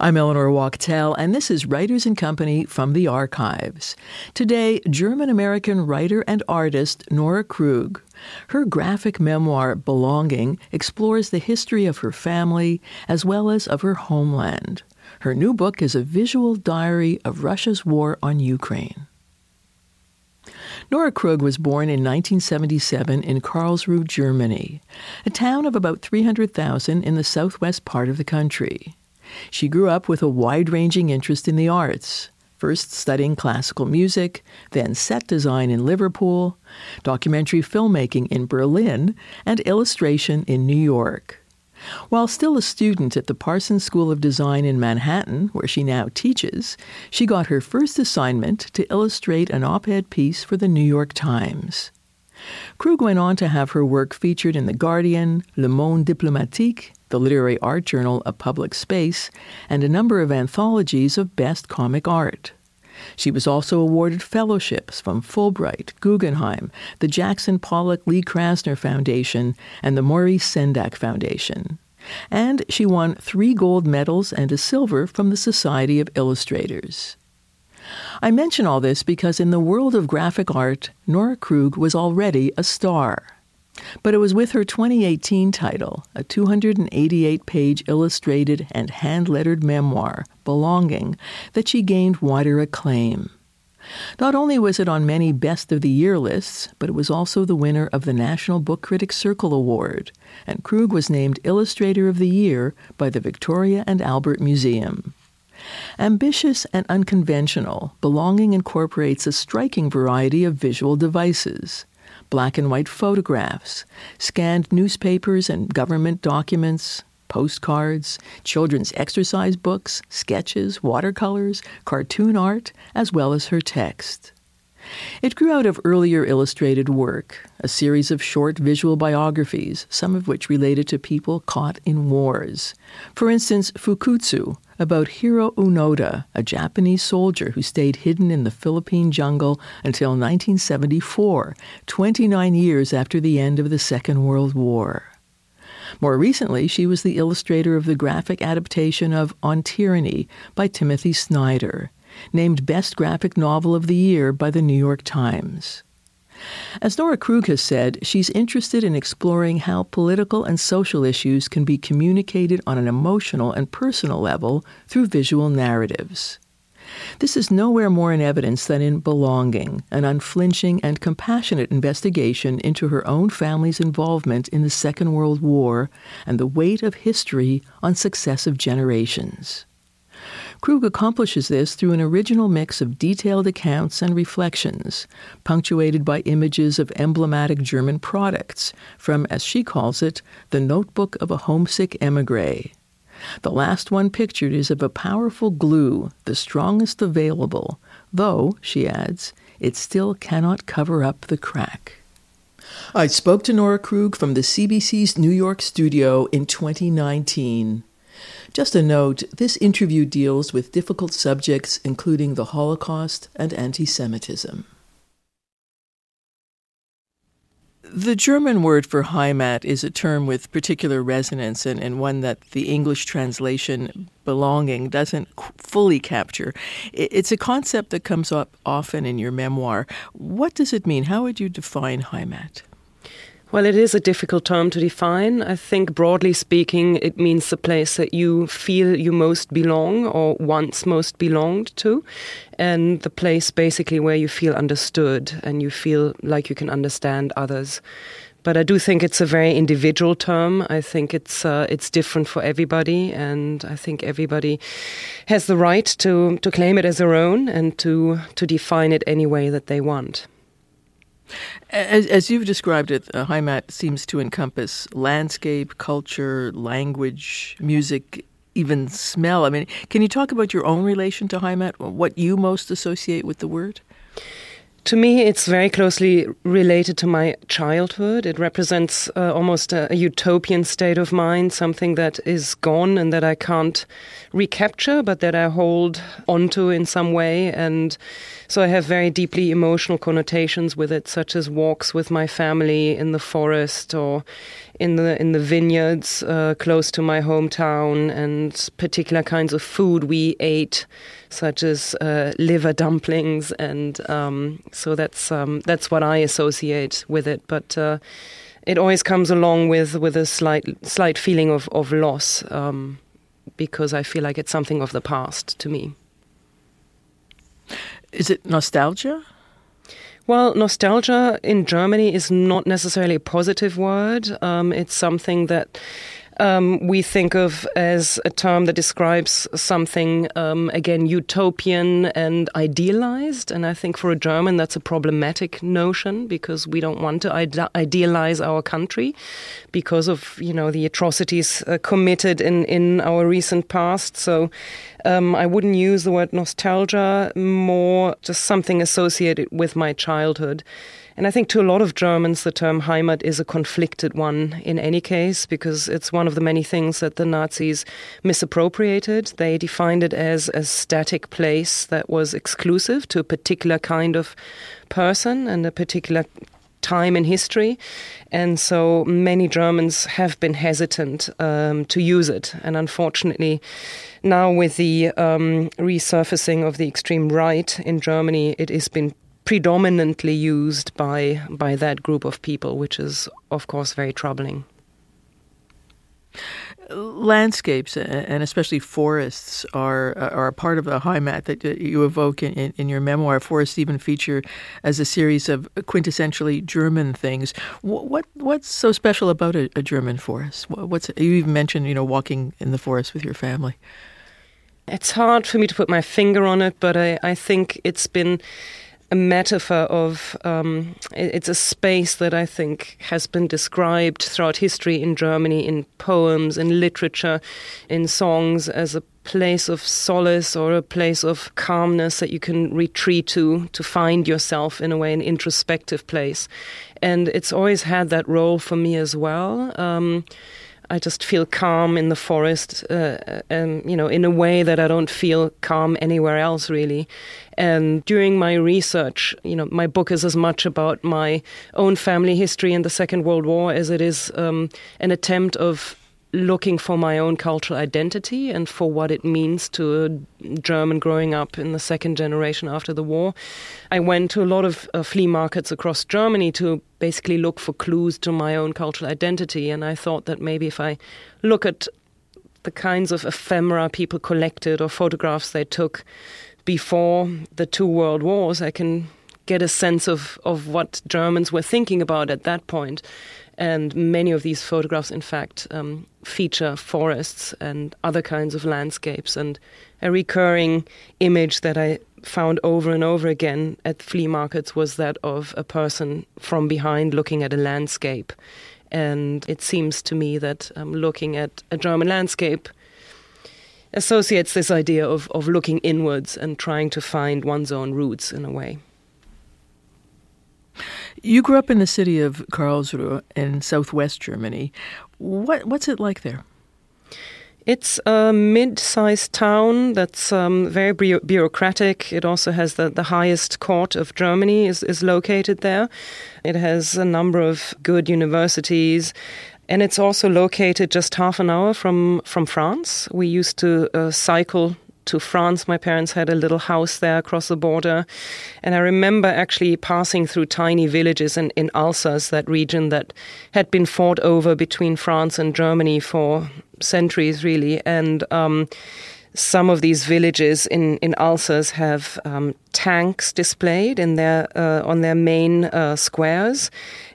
I'm Eleanor Wachtel, and this is Writers and Company from the Archives. Today, German American writer and artist Nora Krug. Her graphic memoir, Belonging, explores the history of her family as well as of her homeland. Her new book is a visual diary of Russia's war on Ukraine. Nora Krug was born in 1977 in Karlsruhe, Germany, a town of about 300,000 in the southwest part of the country. She grew up with a wide ranging interest in the arts, first studying classical music, then set design in Liverpool, documentary filmmaking in Berlin, and illustration in New York. While still a student at the Parsons School of Design in Manhattan, where she now teaches, she got her first assignment to illustrate an op ed piece for the New York Times. Krug went on to have her work featured in The Guardian, Le Monde Diplomatique, the literary art journal A Public Space, and a number of anthologies of best comic art. She was also awarded fellowships from Fulbright, Guggenheim, the Jackson Pollock Lee Krasner Foundation, and the Maurice Sendak Foundation. And she won three gold medals and a silver from the Society of Illustrators. I mention all this because in the world of graphic art, Nora Krug was already a star. But it was with her 2018 title, a 288 page illustrated and hand lettered memoir, Belonging, that she gained wider acclaim. Not only was it on many Best of the Year lists, but it was also the winner of the National Book Critics Circle Award, and Krug was named Illustrator of the Year by the Victoria and Albert Museum. Ambitious and unconventional, Belonging incorporates a striking variety of visual devices black and white photographs, scanned newspapers and government documents, postcards, children's exercise books, sketches, watercolors, cartoon art, as well as her text. It grew out of earlier illustrated work, a series of short visual biographies, some of which related to people caught in wars. For instance, Fukutsu, about Hiroo Onoda, a Japanese soldier who stayed hidden in the Philippine jungle until 1974, 29 years after the end of the Second World War. More recently, she was the illustrator of the graphic adaptation of On Tyranny by Timothy Snyder, named Best Graphic Novel of the Year by the New York Times. As Nora Krug has said, she's interested in exploring how political and social issues can be communicated on an emotional and personal level through visual narratives. This is nowhere more in evidence than in Belonging, an unflinching and compassionate investigation into her own family's involvement in the Second World War and the weight of history on successive generations. Krug accomplishes this through an original mix of detailed accounts and reflections, punctuated by images of emblematic German products from, as she calls it, the notebook of a homesick emigre. The last one pictured is of a powerful glue, the strongest available, though, she adds, it still cannot cover up the crack. I spoke to Nora Krug from the CBC's New York studio in 2019. Just a note this interview deals with difficult subjects, including the Holocaust and anti Semitism. The German word for Heimat is a term with particular resonance and, and one that the English translation belonging doesn't fully capture. It's a concept that comes up often in your memoir. What does it mean? How would you define Heimat? Well, it is a difficult term to define. I think, broadly speaking, it means the place that you feel you most belong or once most belonged to, and the place basically where you feel understood and you feel like you can understand others. But I do think it's a very individual term. I think it's uh, it's different for everybody, and I think everybody has the right to to claim it as their own and to to define it any way that they want. As, as you've described it, uh, Heimat seems to encompass landscape, culture, language, music, even smell. I mean, can you talk about your own relation to Heimat? What you most associate with the word? To me, it's very closely related to my childhood. It represents uh, almost a, a, utopian state of mind, something that is gone and that I can't recapture, but that I hold onto in some way. And so I have very deeply emotional connotations with it, such as walks with my family in the forest or in the in the vineyards uh, close to my hometown, and particular kinds of food we ate, such as uh, liver dumplings, and um, so that's um, that's what I associate with it. But uh, it always comes along with with a slight slight feeling of of loss um, because I feel like it's something of the past to me. Is it nostalgia? Well, nostalgia in Germany is not necessarily a positive word. Um, it's something that um, we think of as a term that describes something, um, again, utopian and idealized. And I think for a German, that's a problematic notion because we don't want to ide- idealize our country because of, you know, the atrocities uh, committed in, in our recent past. So um, I wouldn't use the word nostalgia, more just something associated with my childhood. And I think to a lot of Germans, the term Heimat is a conflicted one in any case, because it's one of the many things that the Nazis misappropriated. They defined it as a static place that was exclusive to a particular kind of person and a particular time in history. And so many Germans have been hesitant um, to use it. And unfortunately, now with the um, resurfacing of the extreme right in Germany, it has been predominantly used by by that group of people, which is of course very troubling. Landscapes and especially forests are are a part of the Heimat that you evoke in, in, in, your memoir. Forests even feature as a series of quintessentially German things. What what's so special about a, a German forest? What's you even mentioned you know walking in the forest with your family. It's hard for me to put my finger on it, but I, I think it's been a metaphor of um, it's a space that I think has been described throughout history in Germany in poems, in literature, in songs as a place of solace or a place of calmness that you can retreat to to find yourself in a way an introspective place. And it's always had that role for me as well. Um, I just feel calm in the forest, uh, and you know, in a way that I don't feel calm anywhere else, really. And during my research, you know, my book is as much about my own family history in the Second World War as it is um, an attempt of looking for my own cultural identity and for what it means to a German growing up in the second generation after the war. I went to a lot of uh, flea markets across Germany to basically look for clues to my own cultural identity. And I thought that maybe if I look at the kinds of ephemera people collected or photographs they took before the two world wars, I can get a sense of, of what Germans were thinking about at that point. And many of these photographs, in fact, um, feature forests and other kinds of landscapes. And a recurring image that I found over and over again at flea markets was that of a person from behind looking at a landscape. And it seems to me that um, looking at a German landscape associates this idea of, of looking inwards and trying to find one's own roots in a way. You grew up in the city of Karlsruhe in southwest Germany. What, what's it like there? It's a mid-sized town that's um, very bureaucratic. It also has the, the highest court of Germany is, is located there. It has a number of good universities. And it's also located just half an hour from, from France. We used to uh, cycle to France. My parents had a little house there across the border. And I remember actually passing through tiny villages in, in Alsace, that region that had been fought over between France and Germany for centuries, really. And um, some of these villages in, in Alsace have um, tanks displayed in their, uh, on their main uh, squares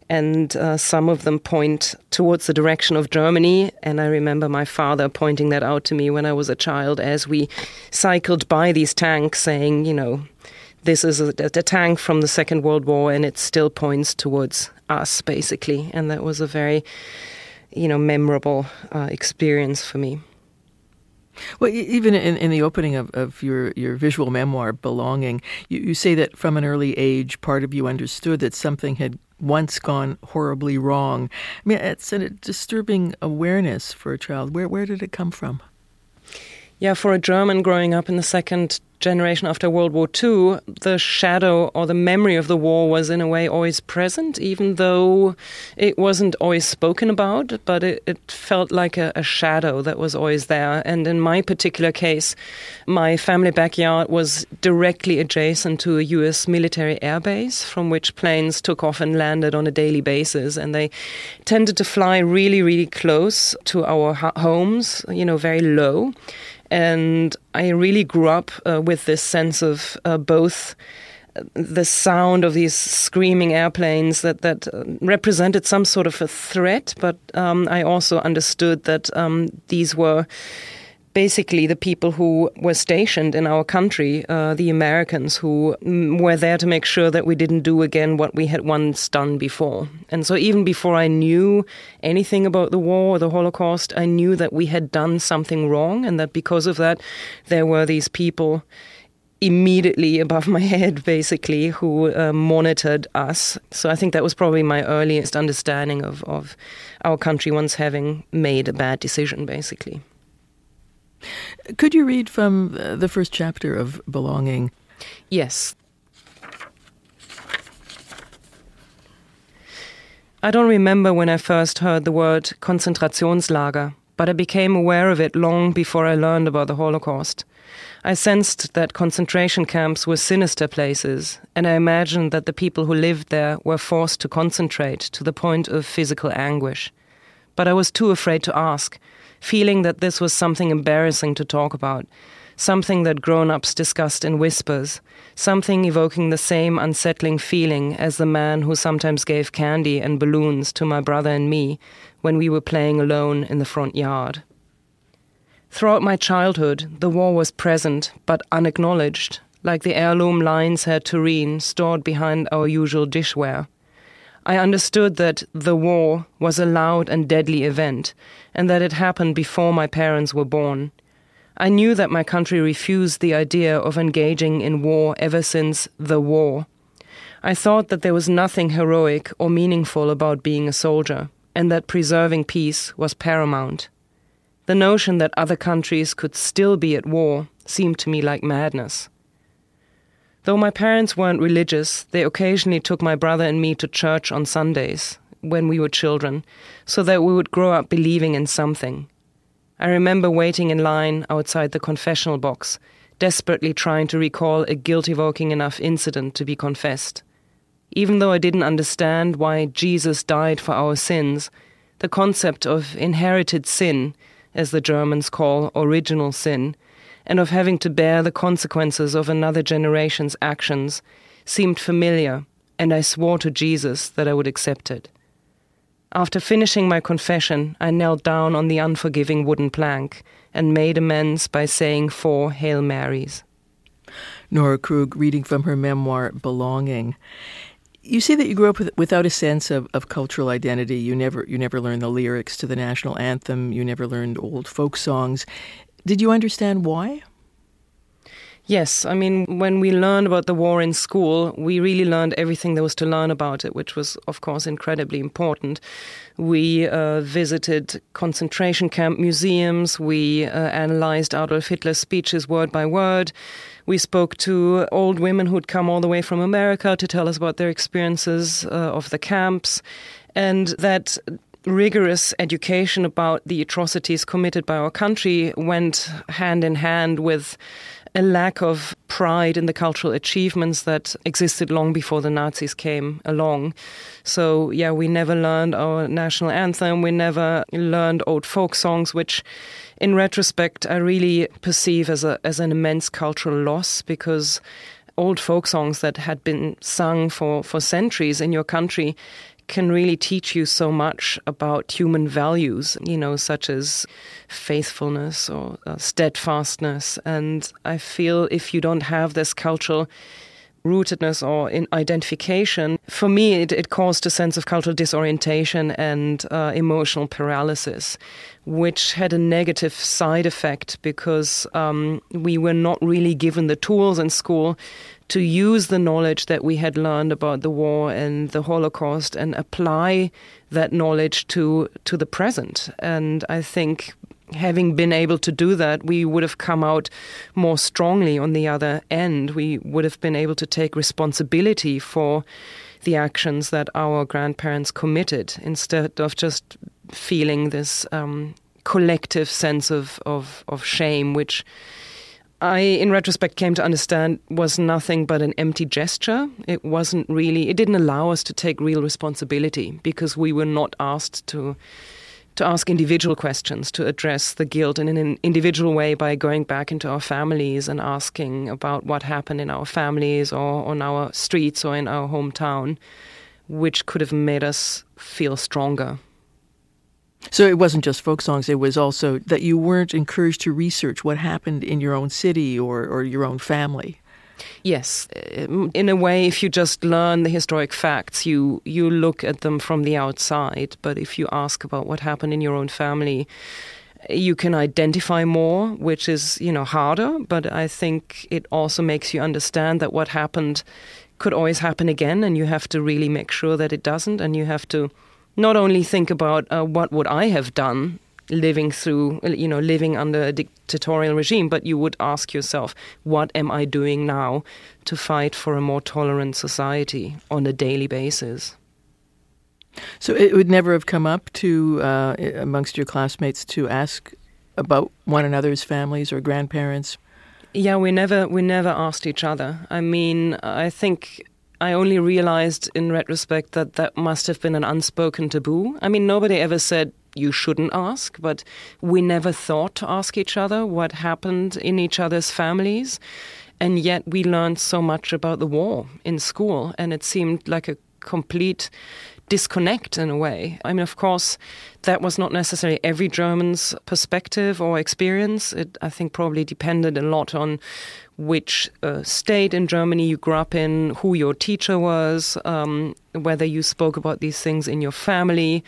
and uh, some of them point towards the direction of Germany. And I remember my father pointing that out to me when I was a child as we cycled by these tanks, saying, you know, this is a, a, tank from the Second World War, and it still points towards us, basically. And that was a very, you know, memorable uh, experience for me. Well, even in, in the opening of, of your, your visual memoir, Belonging, you, you say that from an early age, part of you understood that something had once gone horribly wrong. I mean, it's a disturbing awareness for a child. Where, where did it come from? Yeah, for a German growing up in the second generation after World War II, the shadow or the memory of the war was in a way always present, even though it wasn't always spoken about, but it, it felt like a, a, shadow that was always there. And in my particular case, my family backyard was directly adjacent to a US military airbase from which planes took off and landed on a daily basis. And they tended to fly really, really close to our homes, you know, very low. And I really grew up uh, with this sense of uh, both uh, the sound of these screaming airplanes that that uh, represented some sort of a threat, but um, I also understood that um, these were basically the people who were stationed in our country, uh, the Americans, who mm, were there to make sure that we didn't do again what we had once done before. And so, even before I knew anything about the war or the Holocaust, I knew that we had done something wrong, and that because of that, there were these people immediately above my head, basically, who uh, monitored us. So I think that was probably my earliest understanding of, of our country once having made a bad decision, basically. Could you read from uh, the first chapter of Belonging? Yes. I don't remember when I first heard the word Konzentrationslager, but I became aware of it long before I learned about the Holocaust. I sensed that concentration camps were sinister places, and I imagined that the people who lived there were forced to concentrate to the point of physical anguish. But I was too afraid to ask, feeling that this was something embarrassing to talk about, something that grown ups discussed in whispers, something evoking the same unsettling feeling as the man who sometimes gave candy and balloons to my brother and me when we were playing alone in the front yard. Throughout my childhood, the war was present but unacknowledged, like the heirloom lion's head tureen stored behind our usual dishware. I understood that the war was a loud and deadly event, and that it happened before my parents were born. I knew that my country refused the idea of engaging in war ever since the war. I thought that there was nothing heroic or meaningful about being a soldier, and that preserving peace was paramount. The notion that other countries could still be at war seemed to me like madness. Though my parents weren't religious, they occasionally took my brother and me to church on Sundays when we were children, so that we would grow up believing in something. I remember waiting in line outside the confessional box, desperately trying to recall a guilt evoking enough incident to be confessed. Even though I didn't understand why Jesus died for our sins, the concept of inherited sin, as the Germans call original sin, and of having to bear the consequences of another generation's actions seemed familiar, and I swore to Jesus that I would accept it. After finishing my confession, I knelt down on the unforgiving wooden plank and made amends by saying four Hail Marys. Nora Krug reading from her memoir, Belonging. You say that you grew up with, without a sense of, of cultural identity. You never you never learned the lyrics to the national anthem. You never learned old folk songs. Did you understand why? Yes, I mean, when we learned about the war in school, we really learned everything there was to learn about it, which was, of course, incredibly important. We uh, visited concentration camp museums, we uh, analyzed Adolf Hitler's speeches word by word. We spoke to old women who'd come all the way from America to tell us about their experiences uh, of the camps. And that rigorous education about the atrocities committed by our country went hand in hand with a lack of pride in the cultural achievements that existed long before the Nazis came along. So, yeah, we never learned our national anthem, we never learned old folk songs, which in retrospect I really perceive as, a, as an immense cultural loss because old folk songs that had been sung for, for centuries in your country can really teach you so much about human values, you know, such as faithfulness or uh, steadfastness. And I feel if you don't have this cultural rootedness or in identification, for me, it, it caused a sense of cultural disorientation and uh, emotional paralysis, which had a negative side effect because um, we were not really given the tools in school to use the knowledge that we had learned about the war and the Holocaust and apply that knowledge to to the present. And I think having been able to do that, we would have come out more strongly on the other end. We would have been able to take responsibility for the actions that our grandparents committed instead of just feeling this um, collective sense of, of, of shame, which I, in retrospect, came to understand was nothing but an empty gesture. It wasn't really, it didn't allow us to take real responsibility because we were not asked to to ask individual questions, to address the guilt in an individual way by going back into our families and asking about what happened in our families or on our streets or in our hometown, which could have made us feel stronger. So it wasn't just folk songs, it was also that you weren't encouraged to research what happened in your own city or, or your own family. Yes, um, in a way, if you just learn the historic facts, you you look at them from the outside. But if you ask about what happened in your own family, you can identify more, which is you know harder. But I think it also makes you understand that what happened could always happen again, and you have to really make sure that it doesn't. And you have to not only think about uh, what would I have done living through, you know, living under a dictatorial regime, but you would ask yourself, what am I doing now to fight for a more tolerant society on a daily basis? So it would never have come up to uh, amongst your classmates to ask about one another's families or grandparents. Yeah, we never we never asked each other. I mean, I think I only realized in retrospect that that must have been an unspoken taboo. I mean, nobody ever said you shouldn't ask, but we never thought to ask each other what happened in each other's families. And yet we learned so much about the war in school, and it seemed like a complete disconnect in a way. I mean, of course, that was not necessarily every German's perspective or experience. It, I think, probably depended a lot on which uh, state in Germany you grew up in, who your teacher was, um, whether you spoke about these things in your family.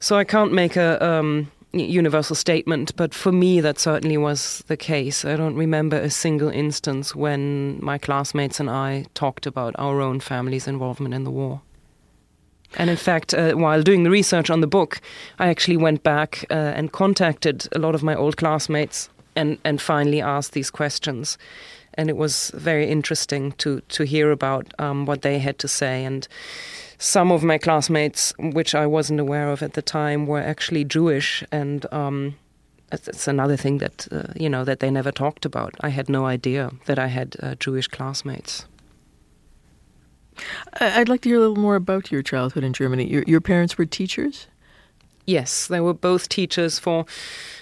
So I can't make a um, universal statement, but for me, that certainly was the case. I don't remember a single instance when my classmates and I talked about our own family's involvement in the war. And in fact, uh, while doing the research on the book, I actually went back uh, and contacted a lot of my old classmates and, and finally asked these questions. And it was very interesting to, to hear about um, what they had to say. And some of my classmates, which I wasn't aware of at the time, were actually Jewish, and um, it's another thing that uh, you know that they never talked about. I had no idea that I had uh, Jewish classmates. I'd like to hear a little more about your childhood in Germany. Your, your parents were teachers. Yes, they were both teachers for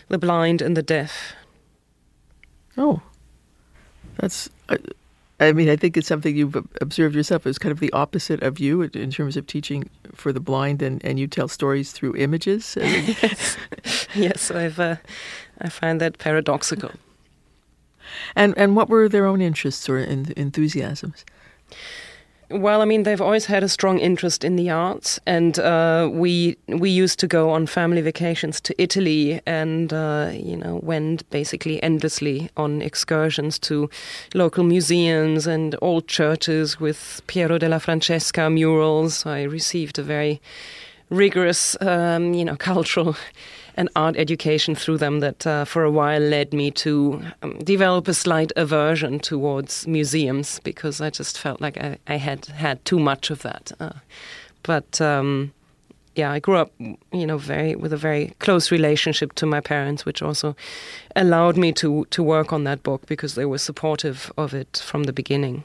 the blind and the deaf. Oh, that's. I mean, I think it's something you've observed yourself as kind of the opposite of you in terms of teaching for the blind, and, and you tell stories through images. yes, yes I've, uh, I find that paradoxical. And and what were their own interests or enthusiasms? Well, I mean, they've always had a strong interest in the arts, and uh, we we used to go on family vacations to Italy, and uh, you know, went basically endlessly on excursions to local museums and old churches with Piero della Francesca murals. I received a very rigorous, um, you know, cultural an art education through them that uh, for a while led me to um, develop a slight aversion towards museums because I just felt like I, I had had too much of that. Uh, but um, yeah, I grew up, you know, very with a very close relationship to my parents, which also allowed me to to work on that book because they were supportive of it from the beginning.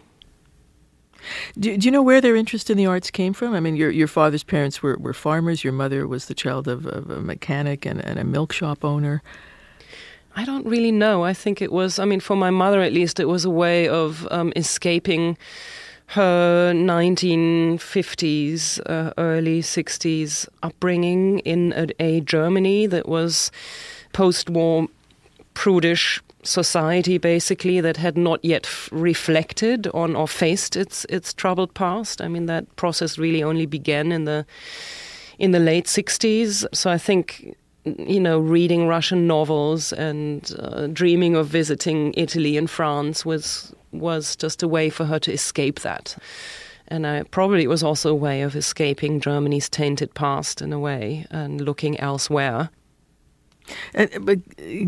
Do, do, you know where their interest in the arts came from? I mean, your your father's parents were, were farmers. Your mother was the child of, of a mechanic and, and a milk shop owner. I don't really know. I think it was, I mean, for my mother at least, it was a way of um, escaping her 1950s, uh, early 60s upbringing in a, a Germany that was post war prudish society basically that had not yet f- reflected on or faced its its troubled past. I mean that process really only began in the in the late 60s. So I think you know reading Russian novels and uh, dreaming of visiting Italy and France was was just a way for her to escape that. And I, probably it was also a way of escaping Germany's tainted past in a way and looking elsewhere. And, but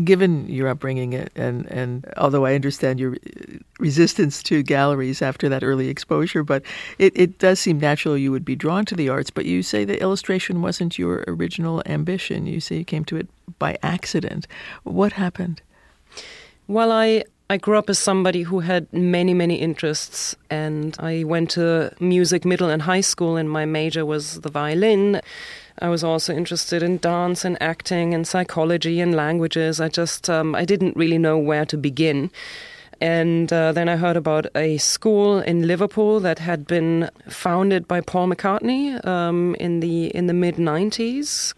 given your upbringing, and and although I understand your uh, resistance to galleries after that early exposure, but it, it does seem natural you would be drawn to the arts. But you say that illustration wasn't your original ambition. You say you came to it by accident. What happened? Well, I I grew up as somebody who had many, many interests, and I went to music middle and high school, and my major was the violin. I was also interested in dance and acting and psychology and languages. I just um, I didn't really know where to begin. And uh, then I heard about a school in Liverpool that had been founded by Paul McCartney um, in the in the mid '90s,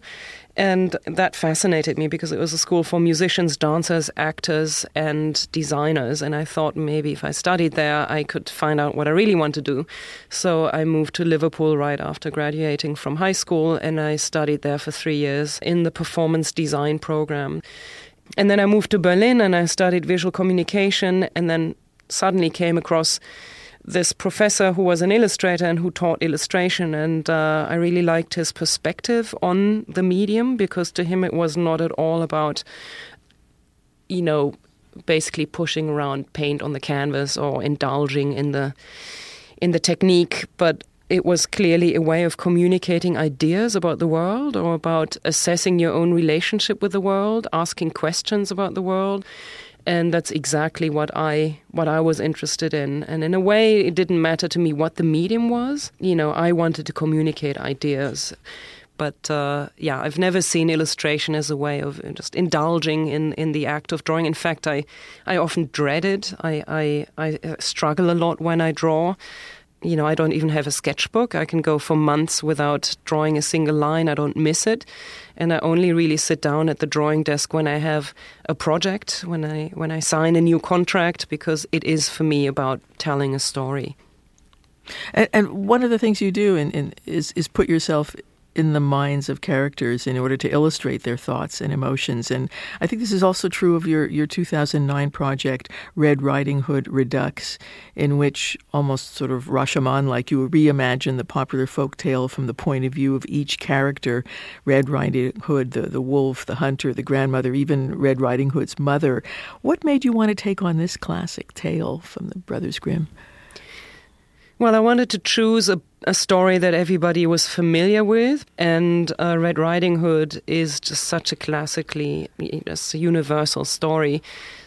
and that fascinated me because it was a school for musicians, dancers, actors, and designers. And I thought maybe if I studied there, I could find out what I really want to do. So I moved to Liverpool right after graduating from high school, and I studied there for three years in the performance design program. And then I moved to Berlin and I studied visual communication, and then suddenly came across this professor who was an illustrator and who taught illustration. And uh, I really liked his perspective on the medium because to him it was not at all about, you know, basically pushing around paint on the canvas or indulging in the in the technique, but it was clearly a way of communicating ideas about the world or about assessing your own relationship with the world, asking questions about the world and that's exactly what I what I was interested in. And in a way, it didn't matter to me what the medium was. You know, I wanted to communicate ideas. But uh, yeah, I've never seen illustration as a way of just indulging in, in the act of drawing. In fact, I I often dread it. I, I I uh, struggle a lot when I draw you know, I don't even have a sketchbook. I can go for months without drawing a single line. I don't miss it. And I only really sit down at the drawing desk when I have a project, when I when I sign a new contract, because it is for me about telling a story. And, and one of the things you do in, in, is is put yourself in the minds of characters in order to illustrate their thoughts and emotions. And I think this is also true of your, your 2009 project, Red Riding Hood Redux, in which almost sort of Rashomon like you reimagine the popular folk tale from the point of view of each character Red Riding Hood, the, the wolf, the hunter, the grandmother, even Red Riding Hood's mother. What made you want to take on this classic tale from the Brothers Grimm? Well, I wanted to choose a, a story that everybody was familiar with, and uh, Red Riding Hood is just such a classically, just a universal story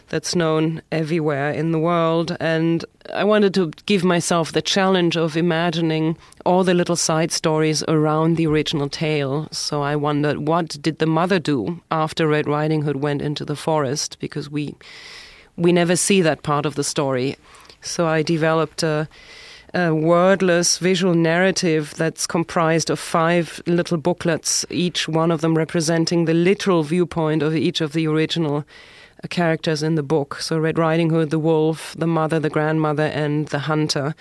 that's known everywhere in the world. And I wanted to give myself the challenge of imagining all the little side stories around the original tale. So I wondered, what did the mother do after Red Riding Hood went into the forest? Because we we never see that part of the story. So I developed a a wordless visual narrative that's comprised of five little booklets, each one of them representing the literal viewpoint of each of the original uh, characters in the book. So, Red Riding Hood, the wolf, the mother, the grandmother, and the hunter.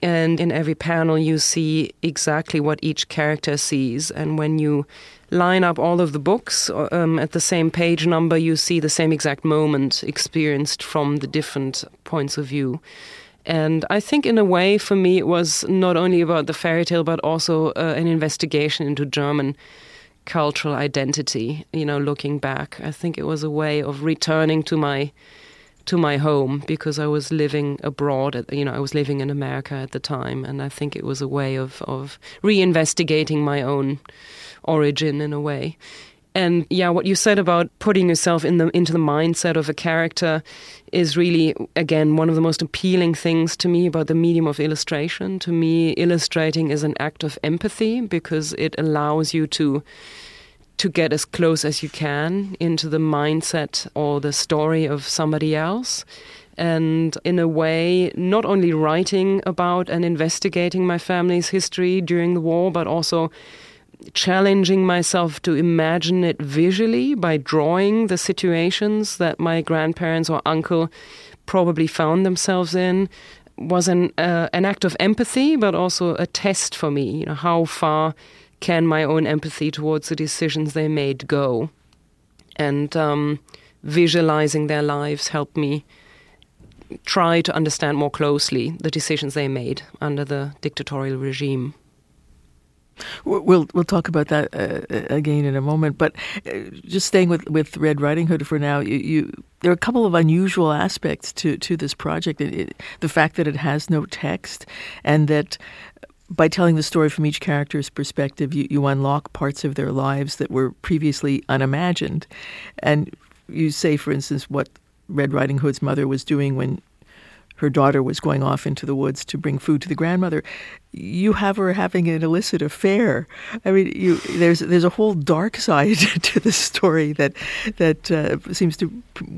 And in every panel, you see exactly what each character sees. And when you line up all of the books uh, um, at the same page number, you see the same exact moment experienced from the different points of view. And I think, in a way, for me, it was not only about the fairy tale, but also uh, an investigation into German cultural identity. You know, looking back, I think it was a way of returning to my to my home because I was living abroad. At, you know, I was living in America at the time, and I think it was a way of of reinvestigating my own origin in a way. And yeah, what you said about putting yourself in the into the mindset of a character is really again one of the most appealing things to me about the medium of illustration. To me, illustrating is an act of empathy because it allows you to to get as close as you can into the mindset or the story of somebody else. And in a way, not only writing about and investigating my family's history during the war, but also challenging myself to imagine it visually by drawing the situations that my grandparents or uncle probably found themselves in was an uh, an act of empathy, but also a test for me. You know, how far can my own empathy towards the decisions they made go? And um, visualizing their lives helped me try to understand more closely the decisions they made under the dictatorial regime. We'll we'll talk about that uh, again in a moment. But uh, just staying with, with Red Riding Hood for now, you, you there are a couple of unusual aspects to to this project. It, it, the fact that it has no text, and that by telling the story from each character's perspective, you, you unlock parts of their lives that were previously unimagined. And you say, for instance, what Red Riding Hood's mother was doing when her daughter was going off into the woods to bring food to the grandmother. You have her having an illicit affair. I mean, you, there's there's a whole dark side to the story that that uh, seems to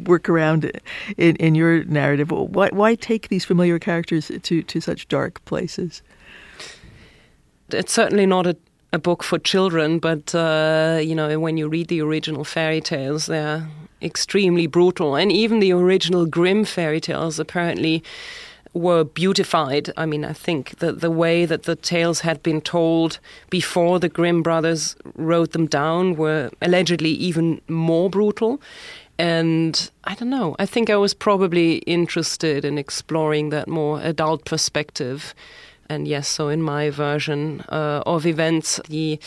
work around in, in your narrative. Why why take these familiar characters to to such dark places? It's certainly not a a book for children, but uh, you know when you read the original fairy tales, they're extremely brutal. And even the original Grimm fairy tales apparently were beautified. I mean, I think that the way that the tales had been told before the Grimm brothers wrote them down were allegedly even more brutal. And I don't know, I think I was probably interested in exploring that more adult perspective and yes, so in my version uh, of events, the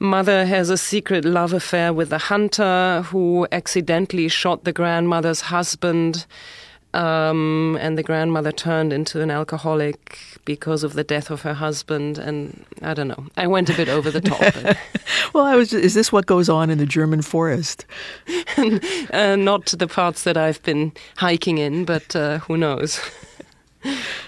mother has a secret love affair with the hunter who accidentally shot the grandmother's husband. Um, and the grandmother turned into an alcoholic because of the death of her husband. And I don't know, I went a bit over the top. well, I was. Is this what goes on in the German forest? uh, not the parts that I've been hiking in, but uh, who knows.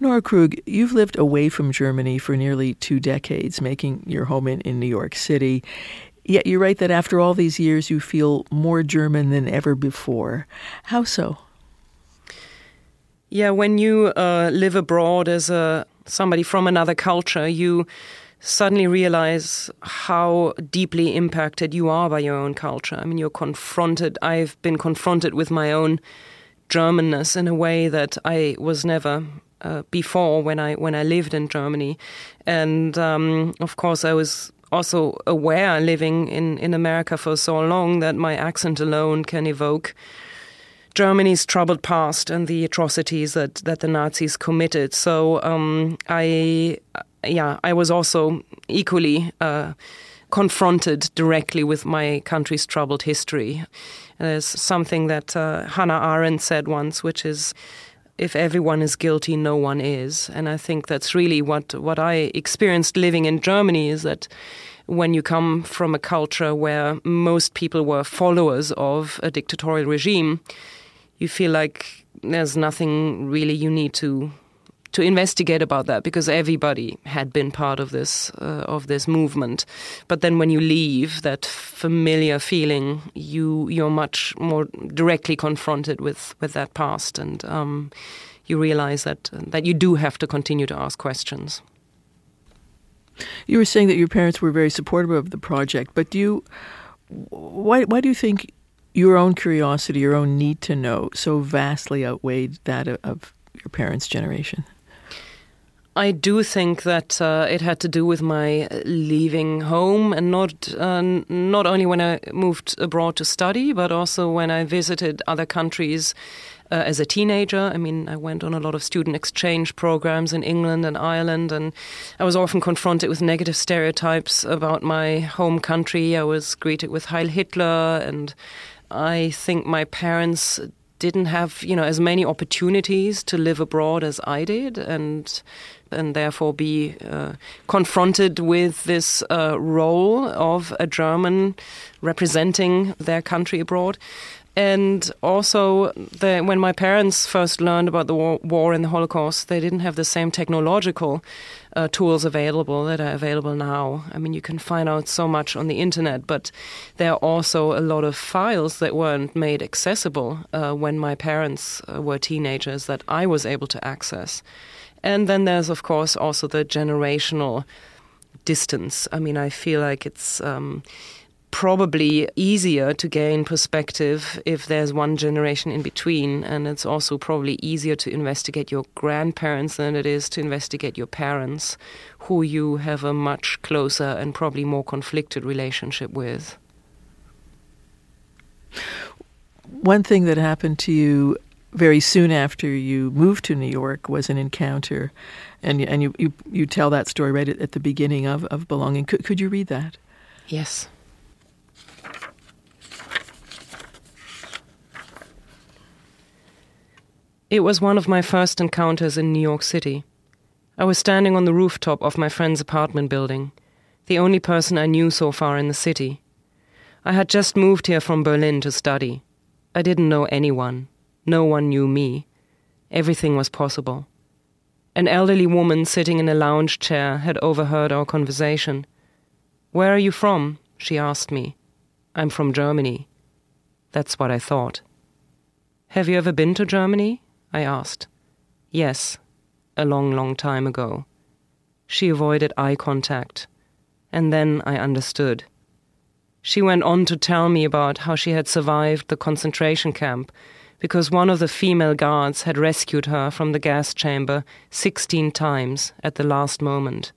Nora Krug, you've lived away from Germany for nearly two decades, making your home in, in New York City. Yet you write that after all these years, you feel more German than ever before. How so? Yeah, when you uh, live abroad as a somebody from another culture, you suddenly realize how deeply impacted you are by your own culture. I mean, you're confronted. I've been confronted with my own Germanness in a way that I was never uh, before when I when I lived in Germany, and um, of course I was also aware living in in America for so long that my accent alone can evoke Germany's troubled past and the atrocities that that the Nazis committed. So um, I yeah I was also equally. Uh, confronted directly with my country's troubled history. There's something that uh, Hannah Arendt said once, which is if everyone is guilty, no one is. And I think that's really what, what I experienced living in Germany is that when you come from a culture where most people were followers of a dictatorial regime, you feel like there's nothing really you need to to investigate about that because everybody had been part of this uh, of this movement. But then when you leave that familiar feeling, you you're much more directly confronted with with that past, and um, you realize that that you do have to continue to ask questions. You were saying that your parents were very supportive of the project, but do you why why do you think your own curiosity, your own need to know, so vastly outweighed that of, of your parents' generation? I do think that uh, it had to do with my leaving home, and not uh, not only when I moved abroad to study, but also when I visited other countries uh, as a teenager. I mean, I went on a lot of student exchange programs in England and Ireland, and I was often confronted with negative stereotypes about my home country. I was greeted with Heil Hitler, and I think my parents didn't have you know as many opportunities to live abroad as I did, and and therefore be uh, confronted with this uh, role of a German representing their country abroad. And also, the, when my parents first learned about the war, war, and the Holocaust, they didn't have the same technological uh, tools available that are available now. I mean, you can find out so much on the internet, but there are also a lot of files that weren't made accessible uh, when my parents uh, were teenagers that I was able to access. And then there's, of course, also the generational distance. I mean, I feel like it's. Um, probably easier to gain perspective if there's one generation in between. And it's also probably easier to investigate your grandparents than it is to investigate your parents, who you have a much closer and probably more conflicted relationship with. One thing that happened to you very soon after you moved to New York was an encounter, and and you you, you tell that story right at, at the beginning of, of Belonging. Could, could you read that? Yes. It was one of my first encounters in New York City. I was standing on the rooftop of my friend's apartment building, the only person I knew so far in the city. I had just moved here from Berlin to study. I didn't know anyone. No one knew me. Everything was possible. An elderly woman sitting in a lounge chair had overheard our conversation. Where are you from? she asked me. I'm from Germany. That's what I thought. Have you ever been to Germany? I asked. Yes, a long, long time ago. She avoided eye contact, and then I understood. She went on to tell me about how she had survived the concentration camp because one of the female guards had rescued her from the gas chamber 16 times at the last moment.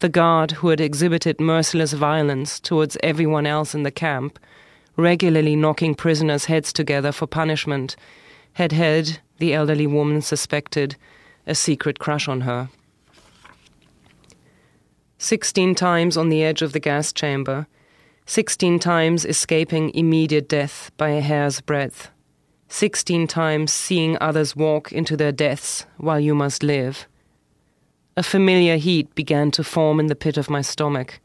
The guard, who had exhibited merciless violence towards everyone else in the camp, regularly knocking prisoners' heads together for punishment, had had the elderly woman suspected a secret crush on her. Sixteen times on the edge of the gas chamber, sixteen times escaping immediate death by a hair's breadth, sixteen times seeing others walk into their deaths while you must live. A familiar heat began to form in the pit of my stomach.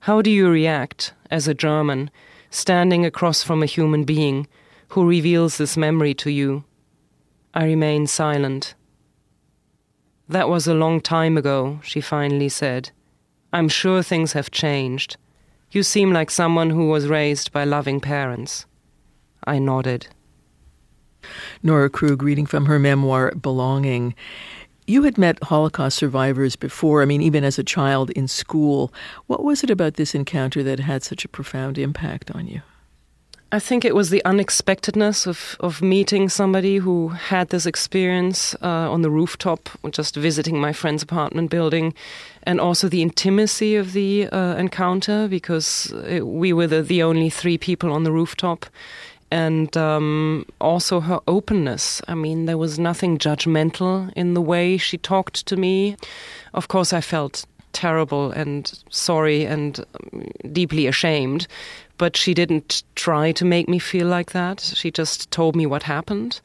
How do you react, as a German, standing across from a human being who reveals this memory to you? I remained silent. That was a long time ago, she finally said. I'm sure things have changed. You seem like someone who was raised by loving parents. I nodded. Nora Krug reading from her memoir, Belonging. You had met Holocaust survivors before, I mean, even as a child in school. What was it about this encounter that had such a profound impact on you? I think it was the unexpectedness of, of meeting somebody who had this experience uh, on the rooftop, just visiting my friend's apartment building, and also the intimacy of the uh, encounter because it, we were the, the only three people on the rooftop. And um, also her openness. I mean, there was nothing judgmental in the way she talked to me. Of course, I felt terrible and sorry and um, deeply ashamed but she didn't try to make me feel like that. She just told me what happened.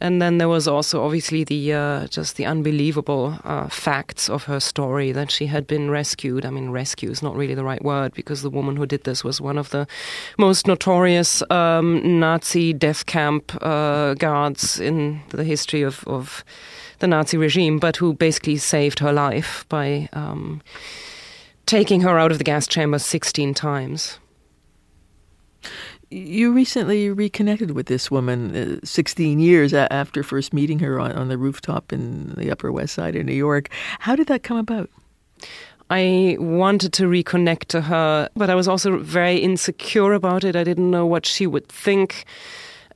And then there was also obviously the uh, just the unbelievable uh, facts of her story that she had been rescued. I mean, rescue is not really the right word because the woman who did this was one of the most notorious um, Nazi death camp uh, guards in the history of, of the Nazi regime, but who basically saved her life by um, taking her out of the gas chamber 16 times. You recently reconnected with this woman uh, 16 years after first meeting her on, on the rooftop in the Upper West Side of New York. How did that come about? I wanted to reconnect to her, but I was also very insecure about it. I didn't know what she would think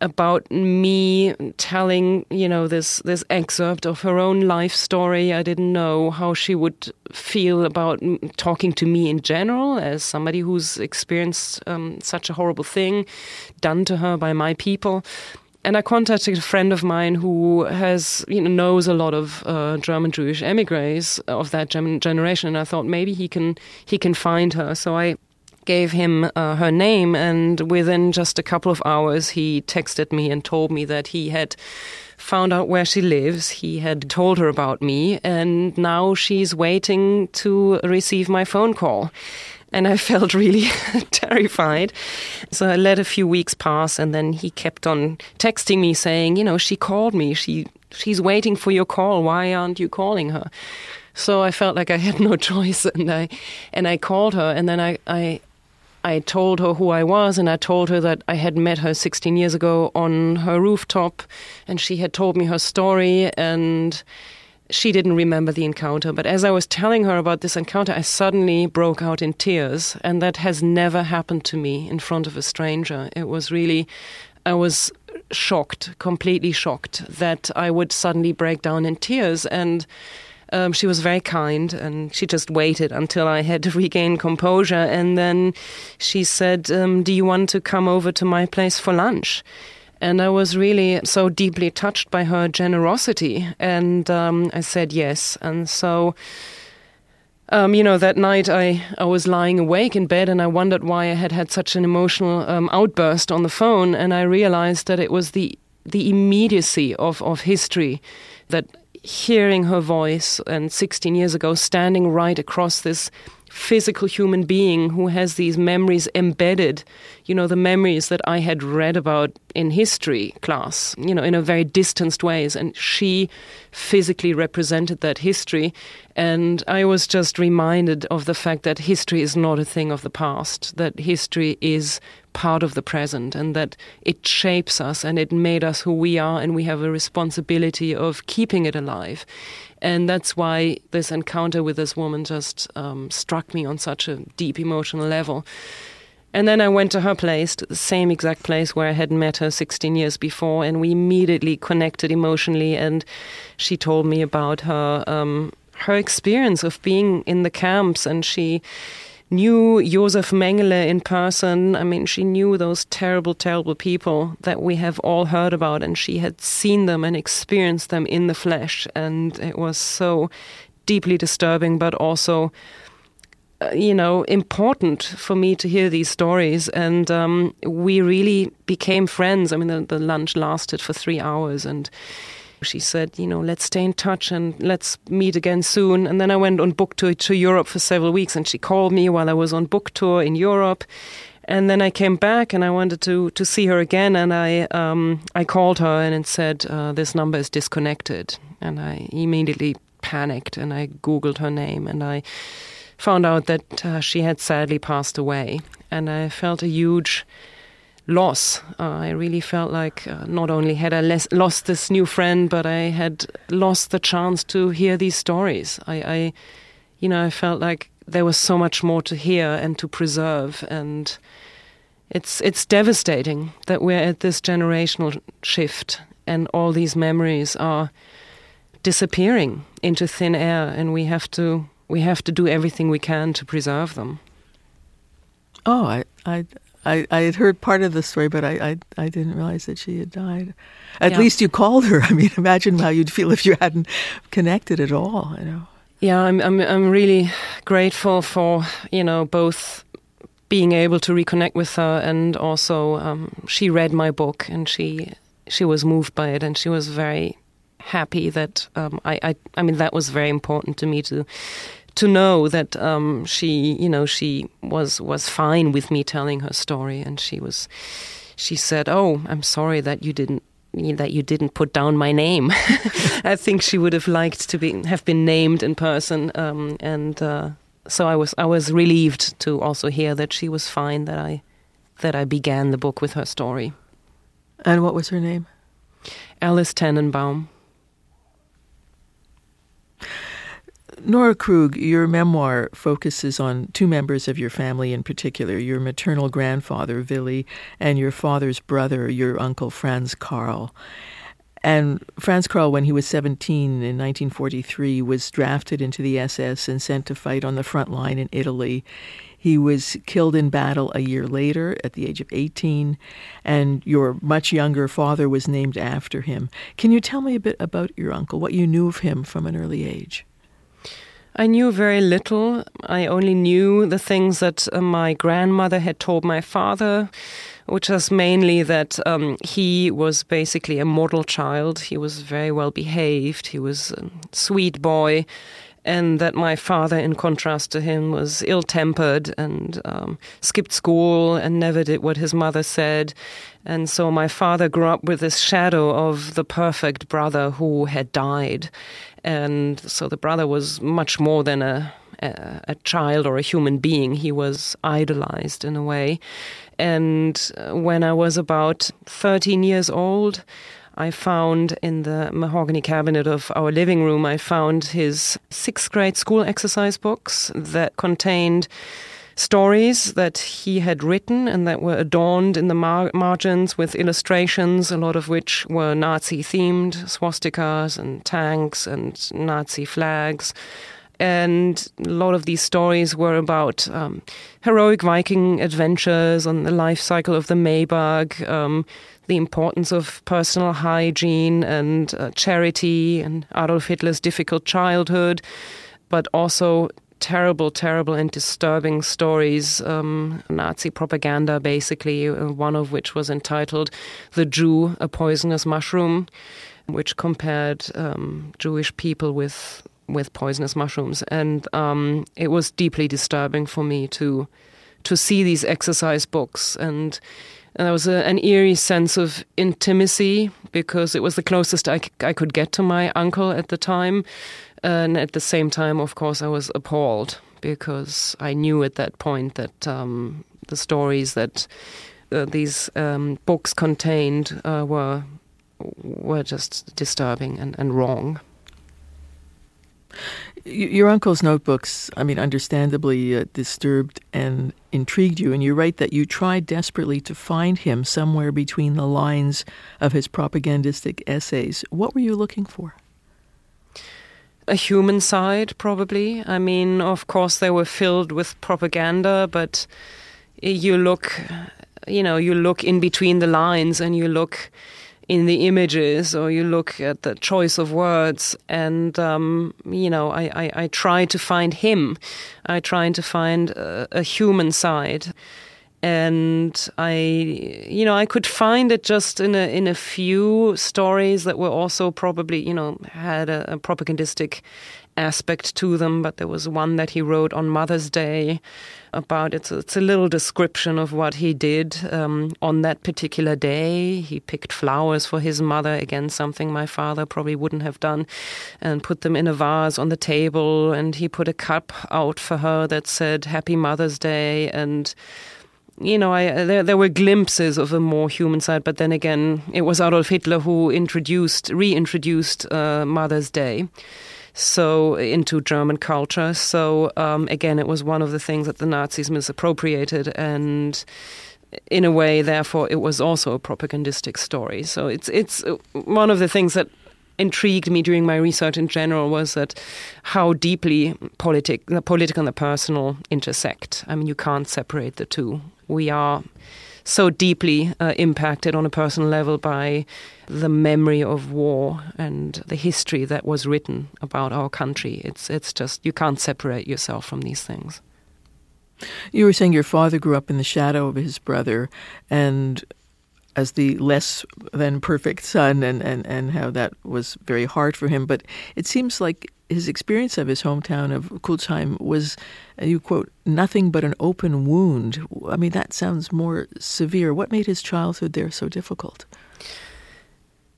about me telling, you know, this this excerpt of her own life story. I didn't know how she would feel about talking to me in general as somebody who's experienced um, such a horrible thing done to her by my people. And I contacted a friend of mine who has, you know, knows a lot of uh, German Jewish emigres of that German generation, and I thought maybe he can he can find her. So I gave him uh, her name, and within just a couple of hours, he texted me and told me that he had found out where she lives. He had told her about me, and now she's waiting to receive my phone call. And I felt really terrified. So I let a few weeks pass, and then he kept on texting me saying, You know, she called me. She She's waiting for your call. Why aren't you calling her? So I felt like I had no choice, and I and I called her, and then I, I I told her who I was, and I told her that I had met her 16 years ago on her rooftop, and she had told me her story, and she didn't remember the encounter. But as I was telling her about this encounter, I suddenly broke out in tears, and that has never happened to me in front of a stranger. It was really, I was shocked, completely shocked, that I would suddenly break down in tears, and um, she was very kind and she just waited until I had regained composure. And then she said, um, Do you want to come over to my place for lunch? And I was really so deeply touched by her generosity. And um, I said yes. And so, um, you know, that night I, I was lying awake in bed and I wondered why I had had such an emotional um, outburst on the phone. And I realized that it was the, the immediacy of, of history that hearing her voice and 16 years ago standing right across this physical human being who has these memories embedded, you know, the memories that I had read about in history class, you know, in a very distanced ways. And she physically represented that history. And I was just reminded of the fact that history is not a thing of the past, that history is part of the present and that it shapes us and it made us who we are and we have a responsibility of keeping it alive. And that's why this encounter with this woman just um, struck me on such a deep emotional level. And then I went to her place, to the same exact place where I had met her 16 years before, and we immediately connected emotionally. And she told me about her um, her experience of being in the camps, and she knew Josef Mengele in person. I mean, she knew those terrible, terrible people that we have all heard about, and she had seen them and experienced them in the flesh. And it was so deeply disturbing, but also, uh, you know, important for me to hear these stories. And um, we really became friends. I mean, the, the lunch lasted for three hours, and she said, you know, let's stay in touch and let's meet again soon. And then I went on book tour to Europe for several weeks, and she called me while I was on book tour in Europe. And then I came back and I wanted to, to see her again, and I um, I called her and it said uh, this number is disconnected, and I immediately panicked and I googled her name and I found out that uh, she had sadly passed away, and I felt a huge loss. Uh, I really felt like uh, not only had I les- lost this new friend, but I had lost the chance to hear these stories. I, I, you know, I felt like there was so much more to hear and to preserve, and it's it's devastating that we're at this generational shift, and all these memories are disappearing into thin air, and we have to we have to do everything we can to preserve them. Oh, I, I, I, I had heard part of the story, but I, I, I didn't realize that she had died. At Yeah. least you called her. I mean, imagine how you'd feel if you hadn't connected at all. You know. Yeah, I'm I'm I'm really grateful for you know both being able to reconnect with her and also um, she read my book and she she was moved by it and she was very happy that um, I, I I mean that was very important to me to to know that um, she you know she was was fine with me telling her story and she was she said oh I'm sorry that you didn't that you didn't put down my name. I think she would have liked to be have been named in person, um, and uh, so I was I was relieved to also hear that she was fine. That I that I began the book with her story. And what was her name? Alice Tannenbaum. Nora Krug, your memoir focuses on two members of your family in particular your maternal grandfather, Willy, and your father's brother, your uncle Franz Karl. And Franz Karl, when he was 17 in 1943, was drafted into the SS and sent to fight on the front line in Italy. He was killed in battle a year later at the age of 18, and your much younger father was named after him. Can you tell me a bit about your uncle, what you knew of him from an early age? I knew very little. I only knew the things that uh, my grandmother had told my father, which was mainly that um, he was basically a model child. He was very well behaved. He was a sweet boy. And that my father, in contrast to him, was ill tempered and um, skipped school and never did what his mother said. And so my father grew up with this shadow of the perfect brother who had died. And so the brother was much more than a, a, a child or a human being. He was idolized in a way. And uh, when I was about 13 years old, I found in the mahogany cabinet of our living room, I found his sixth grade school exercise books that contained stories that he had written and that were adorned in the mar- margins with illustrations, a lot of which were Nazi themed swastikas and tanks and Nazi flags. And a lot of these stories were about um, heroic Viking adventures on the life cycle of the Maybach, um, the importance of personal hygiene and uh, charity, and Adolf Hitler's difficult childhood, but also terrible, terrible, and disturbing stories, um, Nazi propaganda, basically, uh, one of which was entitled The Jew, a Poisonous Mushroom, which compared um, Jewish people with, with poisonous mushrooms. And um, it was deeply disturbing for me to, to see these exercise books and and there was a, an eerie sense of intimacy because it was the closest I, I could get to my uncle at the time. And at the same time, of course, I was appalled because I knew at that point that um, the stories that uh, these um, books contained uh, were were just disturbing and, and wrong. Your uncle's notebooks, I mean, understandably uh, disturbed and intrigued you, and you write that you tried desperately to find him somewhere between the lines of his propagandistic essays. What were you looking for? a human side, probably. I mean, of course, they were filled with propaganda, but you look, you know, you look in between the lines and you look in the images or you look at the choice of words and um, you know I, I, I, try to find him. I try to find a, a human side. And I, you know, I could find it just in a in a few stories that were also probably, you know, had a, a propagandistic aspect to them. But there was one that he wrote on Mother's Day about it's a, it's a little description of what he did um, on that particular day. He picked flowers for his mother, again something my father probably wouldn't have done, and put them in a vase on the table. And he put a cup out for her that said "Happy Mother's Day" and you know, I, there, there were glimpses of a more human side, but then again, it was Adolf Hitler who introduced, reintroduced uh, Mother's Day, so into German culture. So um, again, it was one of the things that the Nazis misappropriated, and in a way, therefore, it was also a propagandistic story. So it's it's one of the things that intrigued me during my research in general was that how deeply politic, the political and the personal intersect. I mean, you can't separate the two we are so deeply uh, impacted on a personal level by the memory of war and the history that was written about our country. It's it's just you can't separate yourself from these things. You were saying your father grew up in the shadow of his brother and as the less than perfect son and, and, and how that was very hard for him. But it seems like his experience of his hometown of Külsheim was, you quote, nothing but an open wound. I mean, that sounds more severe. What made his childhood there so difficult?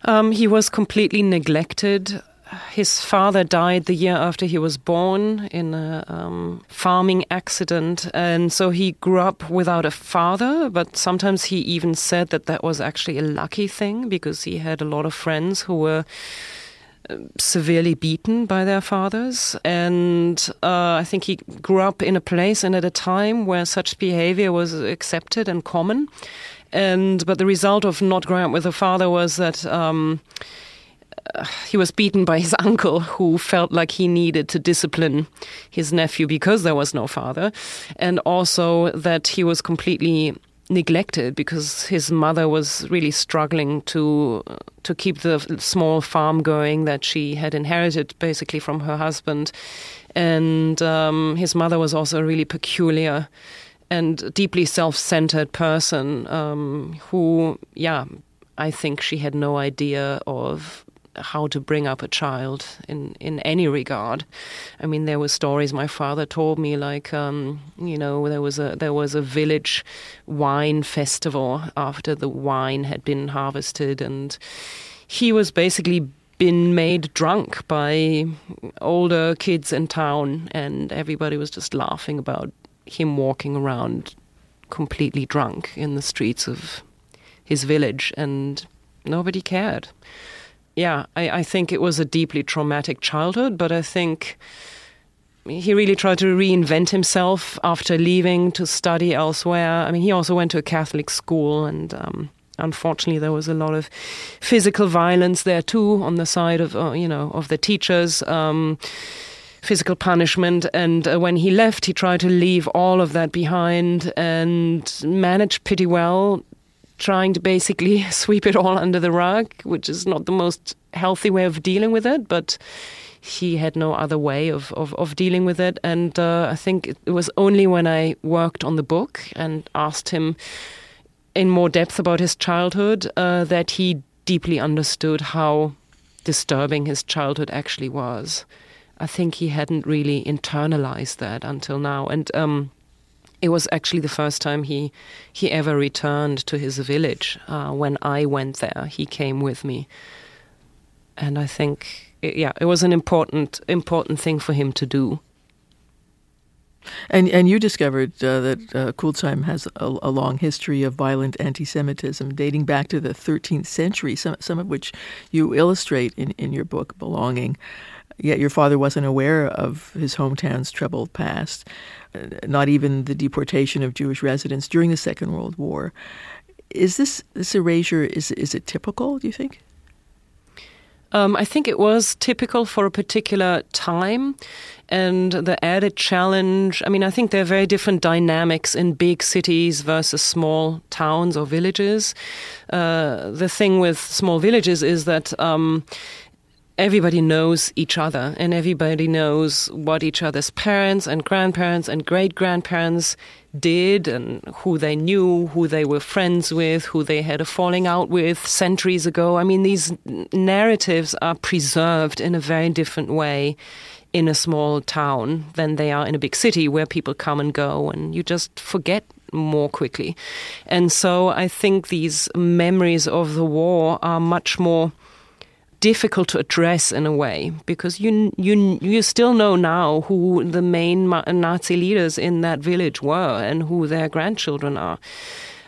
Um, he was completely neglected. His father died the year after he was born in a um, farming accident, and so he grew up without a father. But sometimes he even said that that was actually a lucky thing because he had a lot of friends who were severely beaten by their fathers. And uh, I think he grew up in a place and at a time where such behavior was accepted and common. And but the result of not growing up with a father was that. Um, uh, he was beaten by his uncle, who felt like he needed to discipline his nephew because there was no father, and also that he was completely neglected because his mother was really struggling to to keep the small farm going that she had inherited basically from her husband, and um, his mother was also a really peculiar and deeply self-centered person um, who, yeah, I think she had no idea of how to bring up a child in in any regard. I mean, there were stories my father told me, like um, you know, there was a there was a village wine festival after the wine had been harvested, and he was basically been made drunk by older kids in town, and everybody was just laughing about him walking around completely drunk in the streets of his village, and nobody cared yeah, I, I think it was a deeply traumatic childhood, but I think he really tried to reinvent himself after leaving to study elsewhere. I mean, he also went to a Catholic school, and um, unfortunately, there was a lot of physical violence there too on the side of uh, you know of the teachers. Um, physical punishment and uh, when he left he tried to leave all of that behind and managed pretty well trying to basically sweep it all under the rug, which is not the most healthy way of dealing with it, but he had no other way of, of, of dealing with it. And uh, I think it was only when I worked on the book and asked him in more depth about his childhood uh, that he deeply understood how disturbing his childhood actually was. I think he hadn't really internalized that until now. And um, it was actually the first time he he ever returned to his village. Uh, when I went there, he came with me, and I think it, yeah, it was an important important thing for him to do. And and you discovered uh, that uh, Külsheim has a, a, long history of violent anti-Semitism dating back to the 13th century. Some some of which you illustrate in, in your book, Belonging. Yet your father wasn't aware of his hometown's troubled past. Uh, not even the deportation of Jewish residents during the Second World War. Is this this erasure is is it typical? Do you think? Um, I think it was typical for a particular time. And the added challenge I mean, I think there are very different dynamics in big cities versus small towns or villages. Uh, the thing with small villages is that. Um, everybody knows each other and everybody knows what each other's parents and grandparents and great grandparents did and who they knew, who they were friends with, who they had a falling out with centuries ago. I mean, these narratives are preserved in a very different way in a small town than they are in a big city where people come and go and you just forget more quickly. And so I think these memories of the war are much more difficult to address in a way because you you you still know now who the main Nazi leaders in that village were and who their grandchildren are.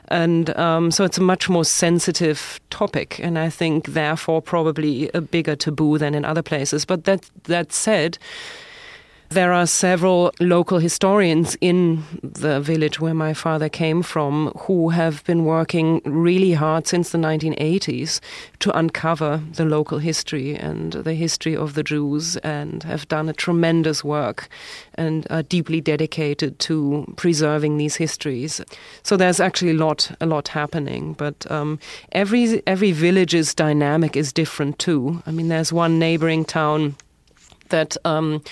And um, so it's a much more sensitive topic, and I think therefore probably a bigger taboo than in other places. But that that said, there are several local historians in the village where my father came from who have been working really hard since the 1980s to uncover the local history and the history of the Jews and have done a tremendous work and are deeply dedicated to preserving these histories. So there's actually a lot, a lot happening. But um, every every village's dynamic is different too. I mean, there's one neighboring town that. Um,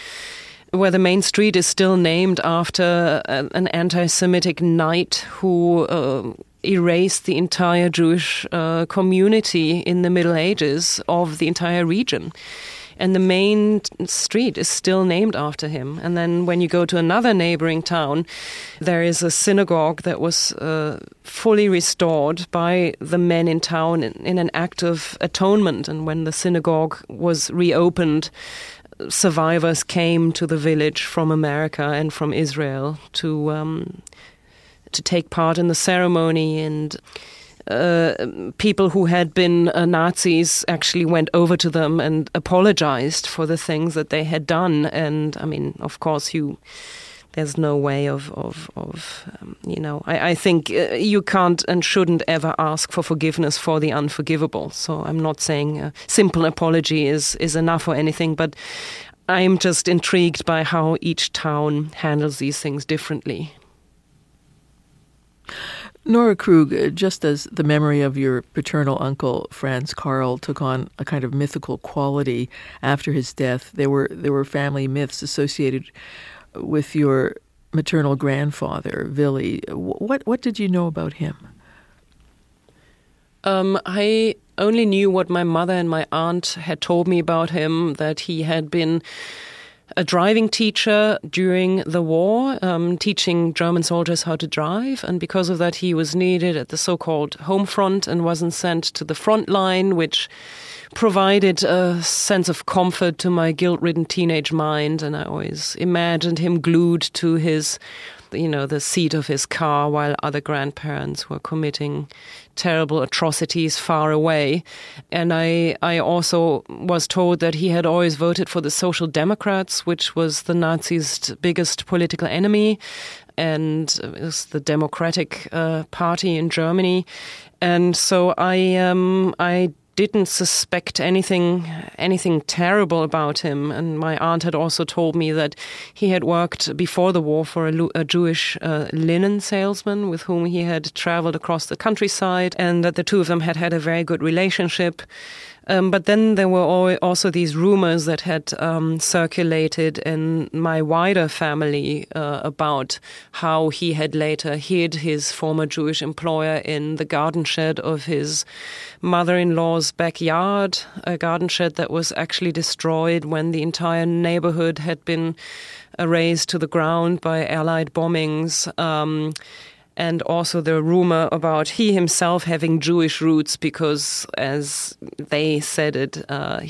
where the main street is still named after an anti Semitic knight who uh, erased the entire Jewish uh, community in the Middle Ages of the entire region. And the main street is still named after him. And then when you go to another neighboring town, there is a synagogue that was uh, fully restored by the men in town in, in an act of atonement. And when the synagogue was reopened, survivors came to the village from America and from Israel to um, to take part in the ceremony and. Uh, people who had been uh, Nazis actually went over to them and apologized for the things that they had done. And I mean, of course, you there's no way of of, of um, you know I, I think uh, you can't and shouldn't ever ask for forgiveness for the unforgivable. So I'm not saying a simple apology is is enough or anything, but I'm just intrigued by how each town handles these things differently. Nora Krug, uh, just as the memory of your paternal uncle Franz Karl took on a kind of mythical quality after his death, there were there were family myths associated with your maternal grandfather, Willy. What what did you know about him? Um, I only knew what my mother and my aunt had told me about him. That he had been a driving teacher during the war, um, teaching German soldiers how to drive. And because of that, he was needed at the so called home front and wasn't sent to the front line, which provided a sense of comfort to my guilt ridden teenage mind. And I always imagined him glued to his you know, the seat of his car while other grandparents were committing terrible atrocities far away. And I, I also was told that he had always voted for the Social Democrats, which was the Nazis' biggest political enemy and was the Democratic uh, Party in Germany. And so I, um, I didn't suspect anything anything terrible about him. And my aunt had also told me that he had worked before the war for a, a Jewish uh, linen salesman with whom he had traveled across the countryside, and that the two of them had had a very good relationship. Um, but then there were also these rumors that had um, circulated in my wider family uh, about how he had later hid his former Jewish employer in the garden shed of his mother in law's backyard, a garden shed that was actually destroyed when the entire neighborhood had been razed to the ground by Allied bombings. Um, and also the rumor about he himself having Jewish roots because, as they said it, uh,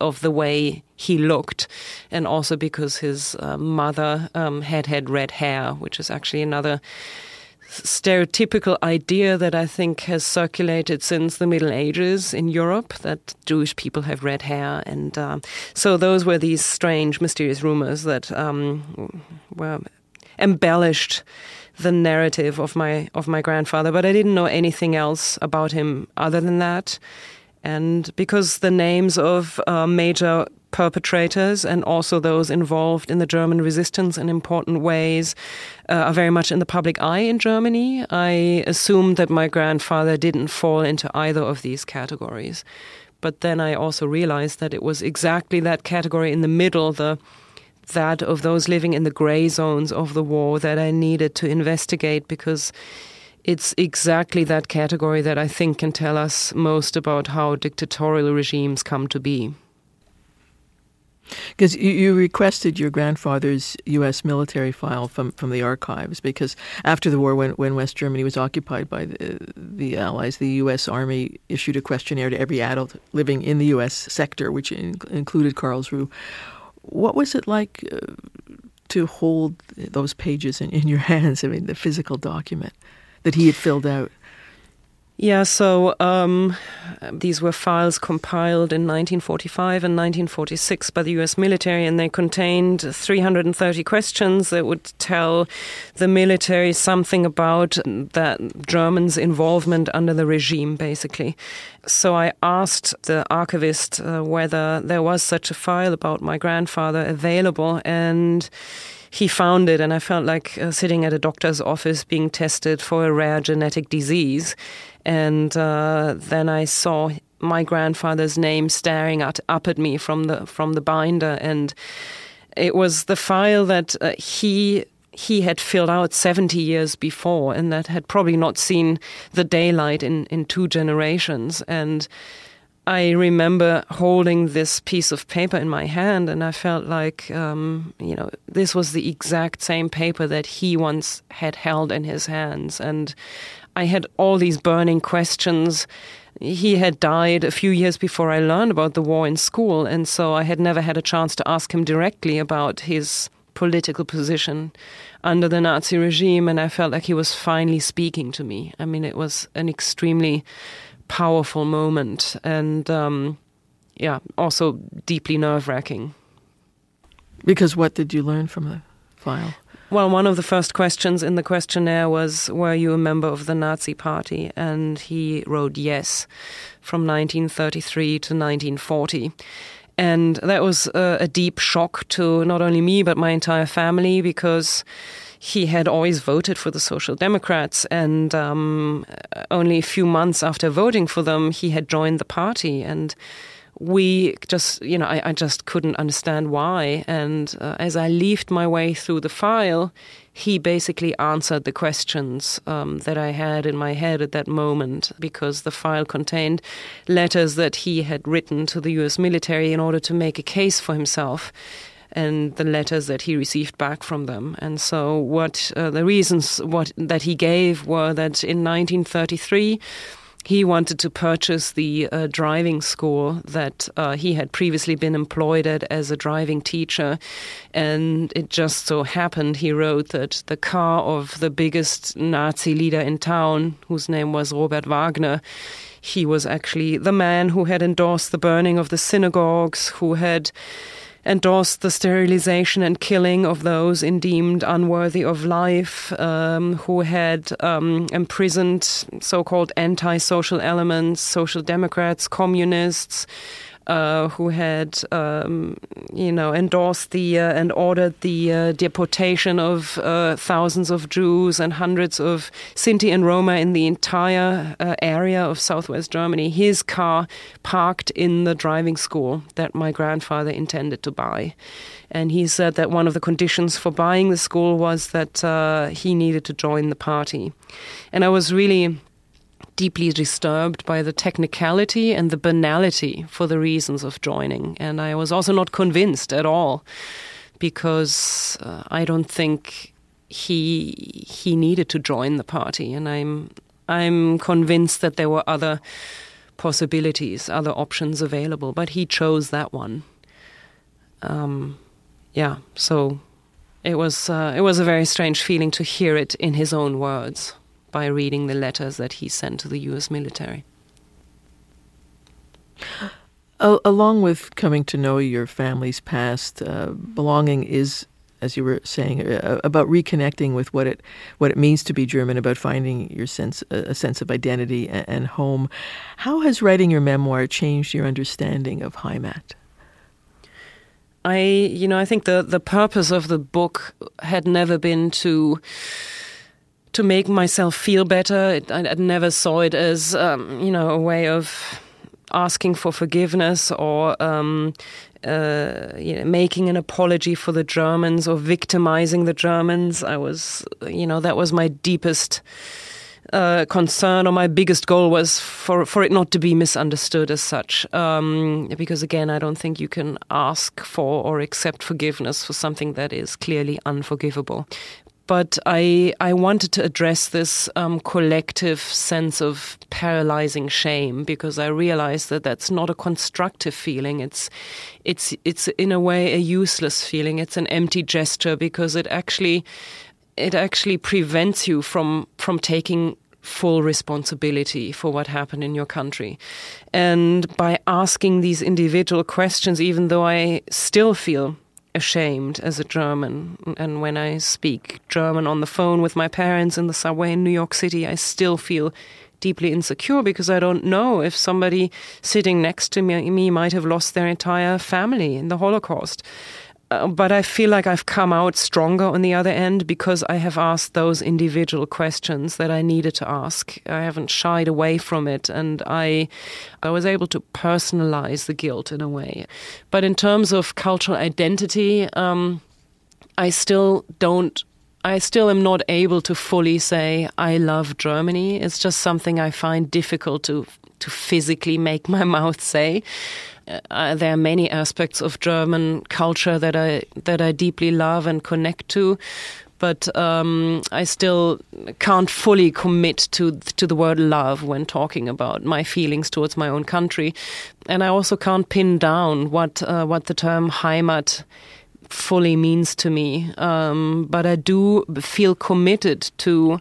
of the way he looked, and also because his uh, mother um, had had red hair, which is actually another stereotypical idea that I think has circulated since the Middle Ages in Europe that Jewish people have red hair, and uh, so those were these strange, mysterious rumors that um, were embellished the narrative of my of my grandfather, but I didn't know anything else about him other than that. And because the names of uh, major perpetrators and also those involved in the German resistance in important ways uh, are very much in the public eye in Germany, I assumed that my grandfather didn't fall into either of these categories. But then I also realized that it was exactly that category in the middle, the that of those living in the gray zones of the war that I needed to investigate because it's exactly that category that I think can tell us most about how dictatorial regimes come to be. Because you, requested your grandfather's U.S. military file from, from the archives, because after the war, when, when West Germany was occupied by the, the Allies, the U.S. Army issued a questionnaire to every adult living in the U.S. sector, which in, included Karlsruhe, what was it like uh, to hold those pages in, in your hands? I mean, the physical document that he had filled out. Yeah, so um, these were files compiled in 1945 and 1946 by the US military, and they contained 330 questions that would tell the military something about that Germans' involvement under the regime, basically. So I asked the archivist uh, whether there was such a file about my grandfather available, and he found it, and I felt like uh, sitting at a doctor's office being tested for a rare genetic disease. And uh, then I saw my grandfather's name staring at, up at me from the from the binder, and it was the file that uh, he he had filled out 70 years before, and that had probably not seen the daylight in in two generations. And I remember holding this piece of paper in my hand, and I felt like, um, you know, this was the exact same paper that he once had held in his hands. And I had all these burning questions. He had died a few years before I learned about the war in school, and so I had never had a chance to ask him directly about his political position under the Nazi regime, and I felt like he was finally speaking to me. I mean, it was an extremely powerful moment, and um, yeah, also deeply nerve wracking. Because what did you learn from the file? Well, one of the first questions in the questionnaire was, Were you a member of the Nazi Party? And he wrote yes from 1933 to 1940. And that was a, a deep shock to not only me, but my entire family because he had always voted for the Social Democrats, and um, only a few months after voting for them, he had joined the party. And we just, you know, I, I just couldn't understand why. And uh, as I leafed my way through the file, he basically answered the questions um, that I had in my head at that moment because the file contained letters that he had written to the US military in order to make a case for himself and the letters that he received back from them. And so, what uh, the reasons what that he gave were that in 1933 he wanted to purchase the uh, driving school that uh, he had previously been employed at as a driving teacher. And it just so happened, he wrote, that the car of the biggest Nazi leader in town, whose name was Robert Wagner, he was actually the man who had endorsed the burning of the synagogues, who had endorsed the sterilization and killing of those deemed unworthy of life, um, who had um, imprisoned so called anti social elements, social democrats, communists uh, who had, um, you know, endorsed the uh, and ordered the uh, deportation of uh, thousands of Jews and hundreds of Sinti and Roma in the entire uh, area of southwest Germany. His car parked in the driving school that my grandfather intended to buy. And he said that one of the conditions for buying the school was that uh, he needed to join the party. And I was really deeply disturbed by the technicality and the banality for the reasons of joining. And I was also not convinced at all because uh, I don't think he he needed to join the party and I'm I'm convinced that there were other possibilities, other options available, but he chose that one. Um, yeah, so it was uh, it was a very strange feeling to hear it in his own words by reading the letters that he sent to the U.S. military. Uh, along with coming to know your family's past, uh, belonging is, as you were saying, uh, about reconnecting with what it what it means to be German, about finding your sense a sense of identity and, and home. How has writing your memoir changed your understanding of Heimat? I, you know, I think the the purpose of the book had never been to to make myself feel better. I, I never saw it as um, you know a way of asking for forgiveness or um, uh, you know, making an apology for the Germans or victimizing the Germans. I was, you know, that was my deepest uh, concern or my biggest goal was for for it not to be misunderstood as such. Um, because again, I don't think you can ask for or accept forgiveness for something that is clearly unforgivable but I I wanted to address this um, collective sense of paralyzing shame because I realized that that's not a constructive feeling. It's it's it's in a way a useless feeling. It's an empty gesture because it actually it actually prevents you from from taking full responsibility for what happened in your country. And by asking these individual questions, even though I still feel ashamed as a German. And when I speak German on the phone with my parents in the subway in New York City, I still feel deeply insecure because I don't know if somebody sitting next to me, me might have lost their entire family in the Holocaust. Uh, but I feel like I've come out stronger on the other end because I have asked those individual questions that I needed to ask. I haven't shied away from it, and I, I was able to personalize the guilt in a way. But in terms of cultural identity, um, I still don't. I still am not able to fully say I love Germany. It's just something I find difficult to to physically make my mouth say uh, there are many aspects of German culture that I that I deeply love and connect to, but um, I still can't fully commit to to the word love when talking about my feelings towards my own country, and I also can't pin down what uh, what the term Heimat fully means to me. Um, but I do feel committed to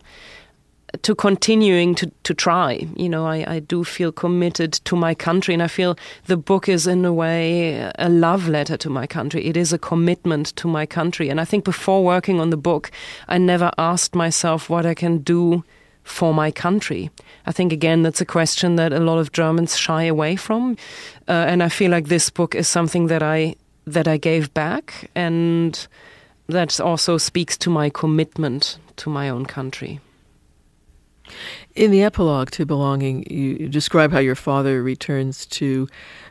to continuing to, to try. You know, I, I do feel committed to my country, and I feel the book is, in a way, a love letter to my country. It is a commitment to my country. And I think before working on the book, I never asked myself what I can do for my country. I think, again, that's a question that a lot of Germans shy away from. Uh, and I feel like this book is something that I that I gave back and that also speaks to my commitment to my own country. In the epilogue to Belonging, you describe how your father returns to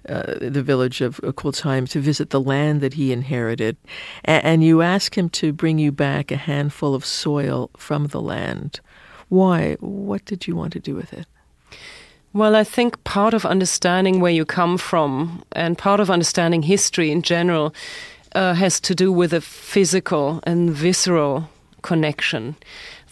uh, the village of Külsheim to visit the land that he inherited, and you ask him to bring you back a handful of soil from the land. Why? What did you want to do with it? Well, I think part of understanding where you come from and part of understanding history in general uh, has to do with a physical and visceral connection.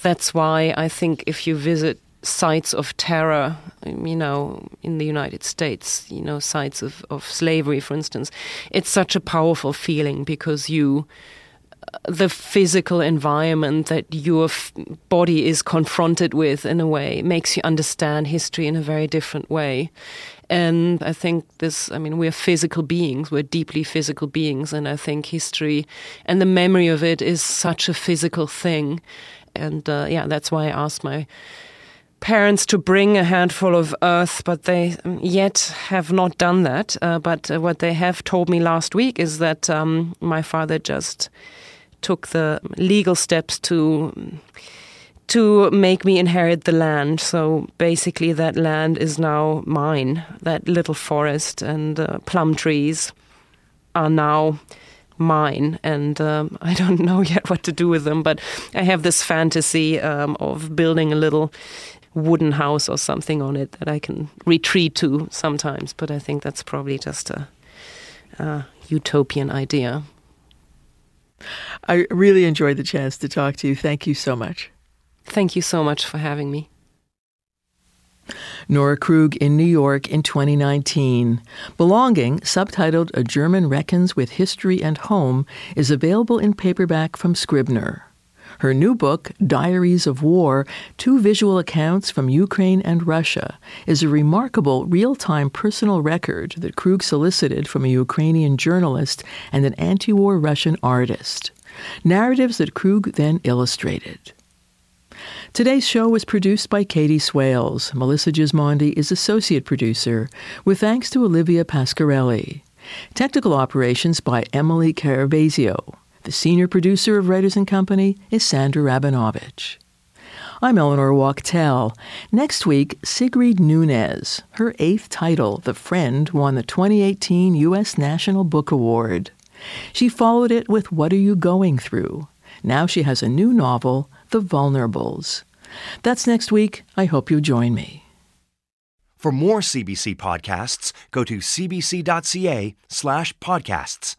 That's why I think if you visit sites of terror, um, you know, in the United States, you know, sites of, of slavery, for instance, it's such a powerful feeling because you uh, the physical environment that your body is confronted with in a way makes you understand history in a very different way. And I think this, I mean, we're physical beings, we're deeply physical beings. And I think history and the memory of it is such a physical thing. And uh, yeah, that's why I asked my parents to bring a handful of earth, but they yet have not done that. Uh, but what they have told me last week is that um, my father just took the legal steps to to make me inherit the land. So basically, that land is now mine. That little forest and uh, plum trees are now mine, and um, I don't know yet what to do with them. But I have this fantasy um, of building a little wooden house or something on it that I can retreat to sometimes. But I think that's probably just a, a utopian idea. I really enjoyed the chance to talk to you. Thank you so much. Thank you so much for having me. Nora Krug in New York in 2019. Belonging, subtitled A German Reckons with History and Home, is available in paperback from Scribner. Her new book, Diaries of War Two Visual Accounts from Ukraine and Russia, is a remarkable real time personal record that Krug solicited from a Ukrainian journalist and an anti war Russian artist. Narratives that Krug then illustrated. Today's show was produced by Katie Swales. Melissa Gismondi is associate producer, with thanks to Olivia Pasquarelli. Technical operations by Emily Carabazio. The senior producer of Writers and Company is Sandra Rabinovitch. I'm Eleanor Wachtel. Next week, Sigrid Nunez. Her eighth title, The Friend, won the 2018 U.S. National Book Award. She followed it with What Are You Going Through? Now she has a new novel, The Vulnerables. That's next week. I hope you join me. For more CBC podcasts, go to cbc.ca slash podcasts.